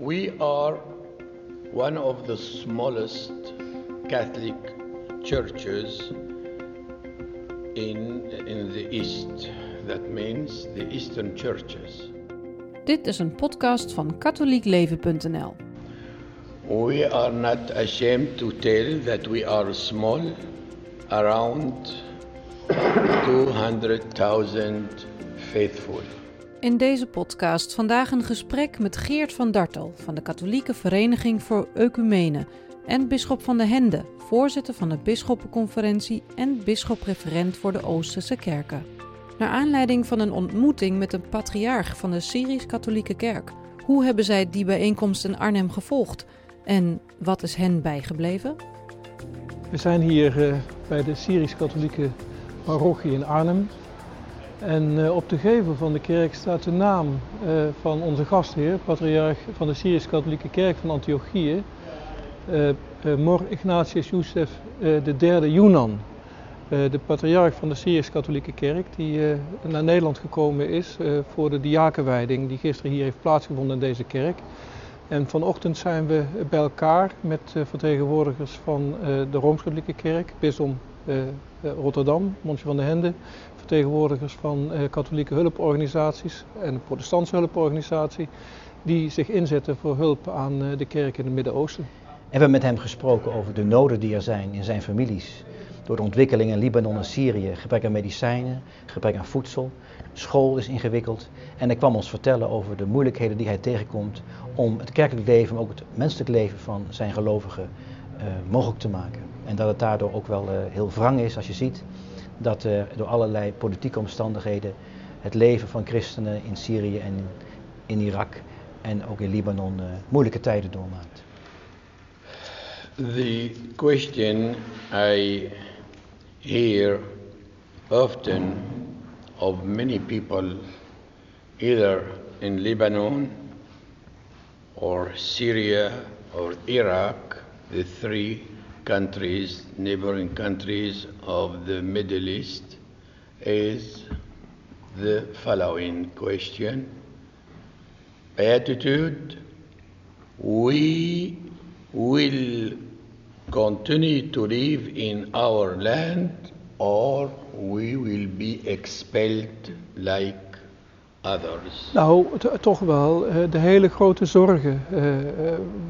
We are one of the smallest Catholic churches in, in the East. That means the Eastern churches. Dit is een podcast van katholiekleven.nl. We are not ashamed to tell that we are small, around 200,000 faithful. In deze podcast vandaag een gesprek met Geert van Dartel van de Katholieke Vereniging voor Ecumene en bisschop van de Hende, voorzitter van de Bisschoppenconferentie en bisschop-referent voor de Oosterse kerken. Naar aanleiding van een ontmoeting met een patriarch van de Syrisch-Katholieke Kerk. Hoe hebben zij die bijeenkomst in Arnhem gevolgd en wat is hen bijgebleven? We zijn hier uh, bij de Syrisch-Katholieke parochie in Arnhem. En uh, op de gevel van de kerk staat de naam uh, van onze gastheer, patriarch van de Syrisch-Katholieke Kerk van Antiochië, Mor Ignatius de derde Yunan. de patriarch van de Syrisch-Katholieke Kerk, die naar Nederland gekomen is voor de diakenwijding die gisteren hier heeft plaatsgevonden in deze kerk. En vanochtend zijn we bij elkaar met vertegenwoordigers van de Rooms-Katholieke Kerk, bisdom Rotterdam, Montje van de Hende, vertegenwoordigers van katholieke hulporganisaties en de protestantse hulporganisatie, die zich inzetten voor hulp aan de kerk in het Midden-Oosten. En we hebben met hem gesproken over de noden die er zijn in zijn families. Door de ontwikkeling in Libanon en Syrië, gebrek aan medicijnen, gebrek aan voedsel, school is ingewikkeld. En hij kwam ons vertellen over de moeilijkheden die hij tegenkomt om het kerkelijk leven, maar ook het menselijk leven van zijn gelovigen uh, mogelijk te maken. En dat het daardoor ook wel uh, heel wrang is als je ziet dat door allerlei politieke omstandigheden het leven van christenen in Syrië en in, Irak en ook in Libanon moeilijke tijden doormaakt. The question I hear often of many people, either in Lebanon or Syria or Iraq, the three countries, neighboring countries of the Middle East, is the following question. Beatitude, we will continue to live in our land or we will be expelled like others? Nou, toch wel de hele grote zorgen uh,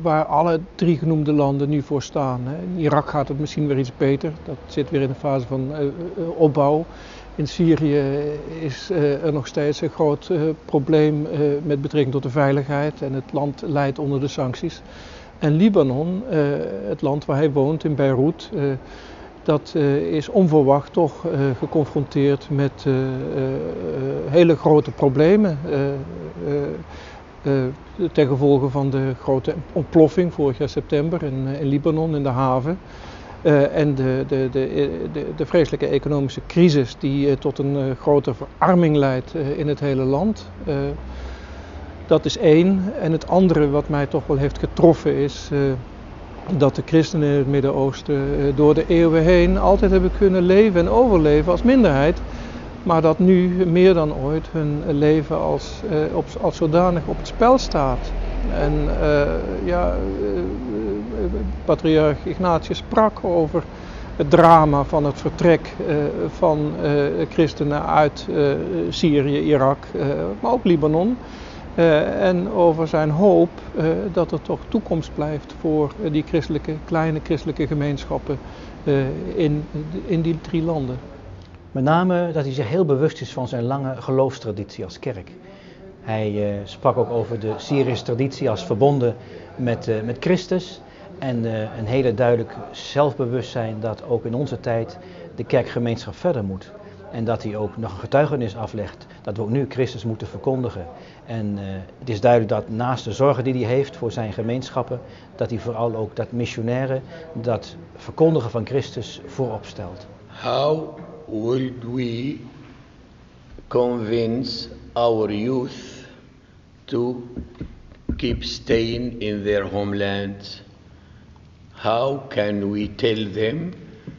waar alle drie genoemde landen nu voor staan. In Irak gaat het misschien weer iets beter, dat zit weer in een fase van opbouw. In Syrië is er nog steeds een groot probleem met betrekking tot de veiligheid en het land lijdt onder de sancties. En Libanon, het land waar hij woont in Beirut, dat uh, is onverwacht toch geconfronteerd met hele grote problemen. ten gevolge van de grote ontploffing vorig jaar september in, Libanon, in de haven. en de, de, de, de, de vreselijke economische crisis die tot een grote verarming leidt in het hele land. Dat is één. En het andere wat mij toch wel heeft getroffen is dat de christenen in het Midden-Oosten door de eeuwen heen altijd hebben kunnen leven en overleven als minderheid. Maar dat nu meer dan ooit hun leven als, uh, op, als zodanig op het spel staat. En ja, patriarch Ignatius sprak over het drama van het vertrek van christenen uit Syrië, Irak, maar ook Libanon. Uh, en over zijn hoop uh, dat er toch toekomst blijft voor uh, die christelijke, kleine christelijke gemeenschappen in, in die drie landen. Met name dat hij zich heel bewust is van zijn lange geloofstraditie als kerk. Hij sprak ook over de Syrische traditie als verbonden met, met Christus. En een hele duidelijk zelfbewustzijn dat ook in onze tijd de kerkgemeenschap verder moet. En dat hij ook nog een getuigenis aflegt dat we ook nu Christus moeten verkondigen. En uh, het is duidelijk dat naast de zorgen die hij heeft voor zijn gemeenschappen, dat hij vooral ook dat missionaire, dat verkondigen van Christus voorop stelt. How would we convince our youth to keep staying in their homeland? How can we tell them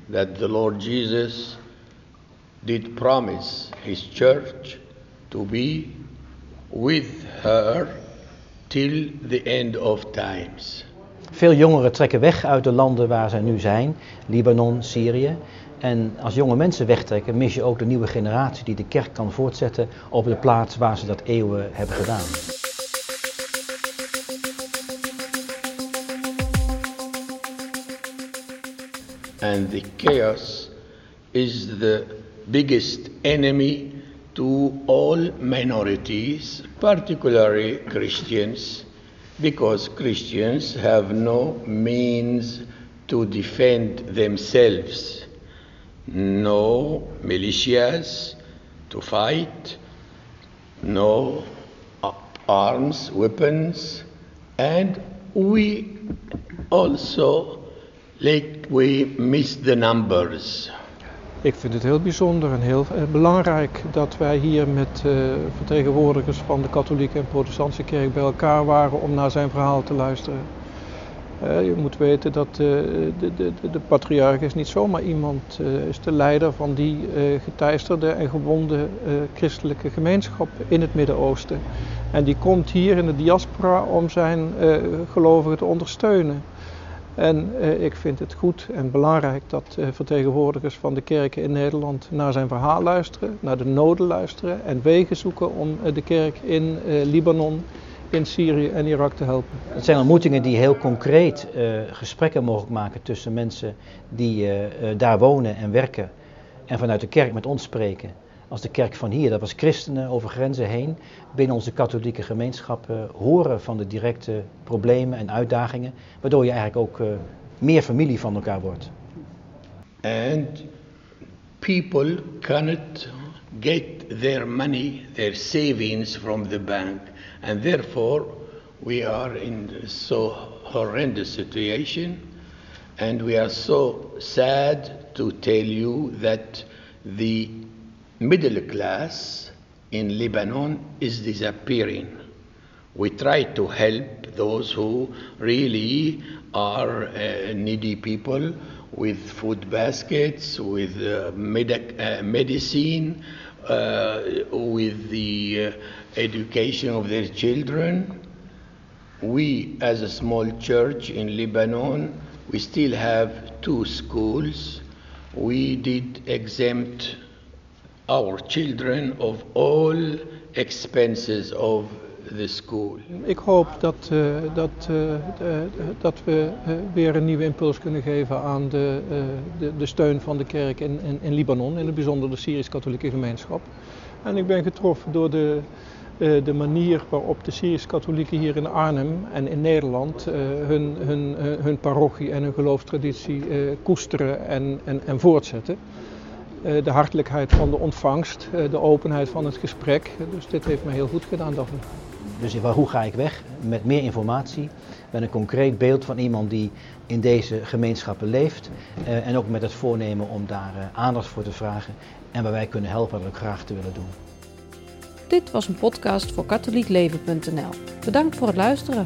that the Lord Jesus did promise his church to be with her till the end of times. Veel jongeren trekken weg uit de landen waar zij nu zijn, Libanon, Syrië. En als jonge mensen wegtrekken, mis je ook de nieuwe generatie die de kerk kan voortzetten op de plaats waar ze dat eeuwen hebben gedaan. And the chaos is the biggest enemy to all minorities, particularly Christians, because Christians have no means to defend themselves, no militias to fight, no arms, weapons, and we also like we miss the numbers. Ik vind het heel bijzonder en heel eh, belangrijk dat wij hier met uh, vertegenwoordigers van de katholieke en protestantse kerk bij elkaar waren om naar zijn verhaal te luisteren. Uh, je moet weten dat de, de, de, de, patriarch is niet zomaar iemand, is de leider van die geteisterde en gewonde christelijke gemeenschap in het Midden-Oosten. En die komt hier in de diaspora om zijn gelovigen te ondersteunen. En eh, ik vind het goed en belangrijk dat eh, vertegenwoordigers van de kerken in Nederland naar zijn verhaal luisteren, naar de noden luisteren en wegen zoeken om eh, de kerk in Libanon, in Syrië en Irak te helpen. Het zijn ontmoetingen die heel concreet gesprekken mogelijk maken tussen mensen die daar wonen en werken en vanuit de kerk met ons spreken als de kerk van hier, dat was christenen over grenzen heen, binnen onze katholieke gemeenschappen horen van de directe problemen en uitdagingen, waardoor je eigenlijk ook uh, meer familie van elkaar wordt. And people cannot get their money, their savings from the bank, and therefore we are in so horrendous situation, and we are so sad to tell you that the middle class in Lebanon is disappearing. We try to help those who really are uh, needy people with food baskets, with uh, medic- uh, medicine, uh, with the uh, education of their children. We, as a small church in Lebanon, we still have two schools. We did exempt our children of all expenses of the school. Ik hoop dat, uh, dat, uh, dat we uh, weer een nieuwe impuls kunnen geven aan de, de, steun van de kerk in, in, in Libanon, in het bijzonder de Syrisch-katholieke gemeenschap. En ik ben getroffen door de, de manier waarop de Syrisch-katholieken hier in Arnhem en in Nederland hun, hun, hun parochie en hun geloofstraditie koesteren en, en, en voortzetten. Eh, de hartelijkheid van de ontvangst, eh, de openheid van het gesprek. Dus dit heeft me heel goed gedaan, Daphne. Dus hoe ga ik weg? Met meer informatie, met een concreet beeld van iemand die in deze gemeenschappen leeft. Eh, en ook met het voornemen om daar aandacht voor te vragen. En waar wij kunnen helpen, dat we graag te willen doen. Dit was een podcast voor katholiekleven.nl. Bedankt voor het luisteren.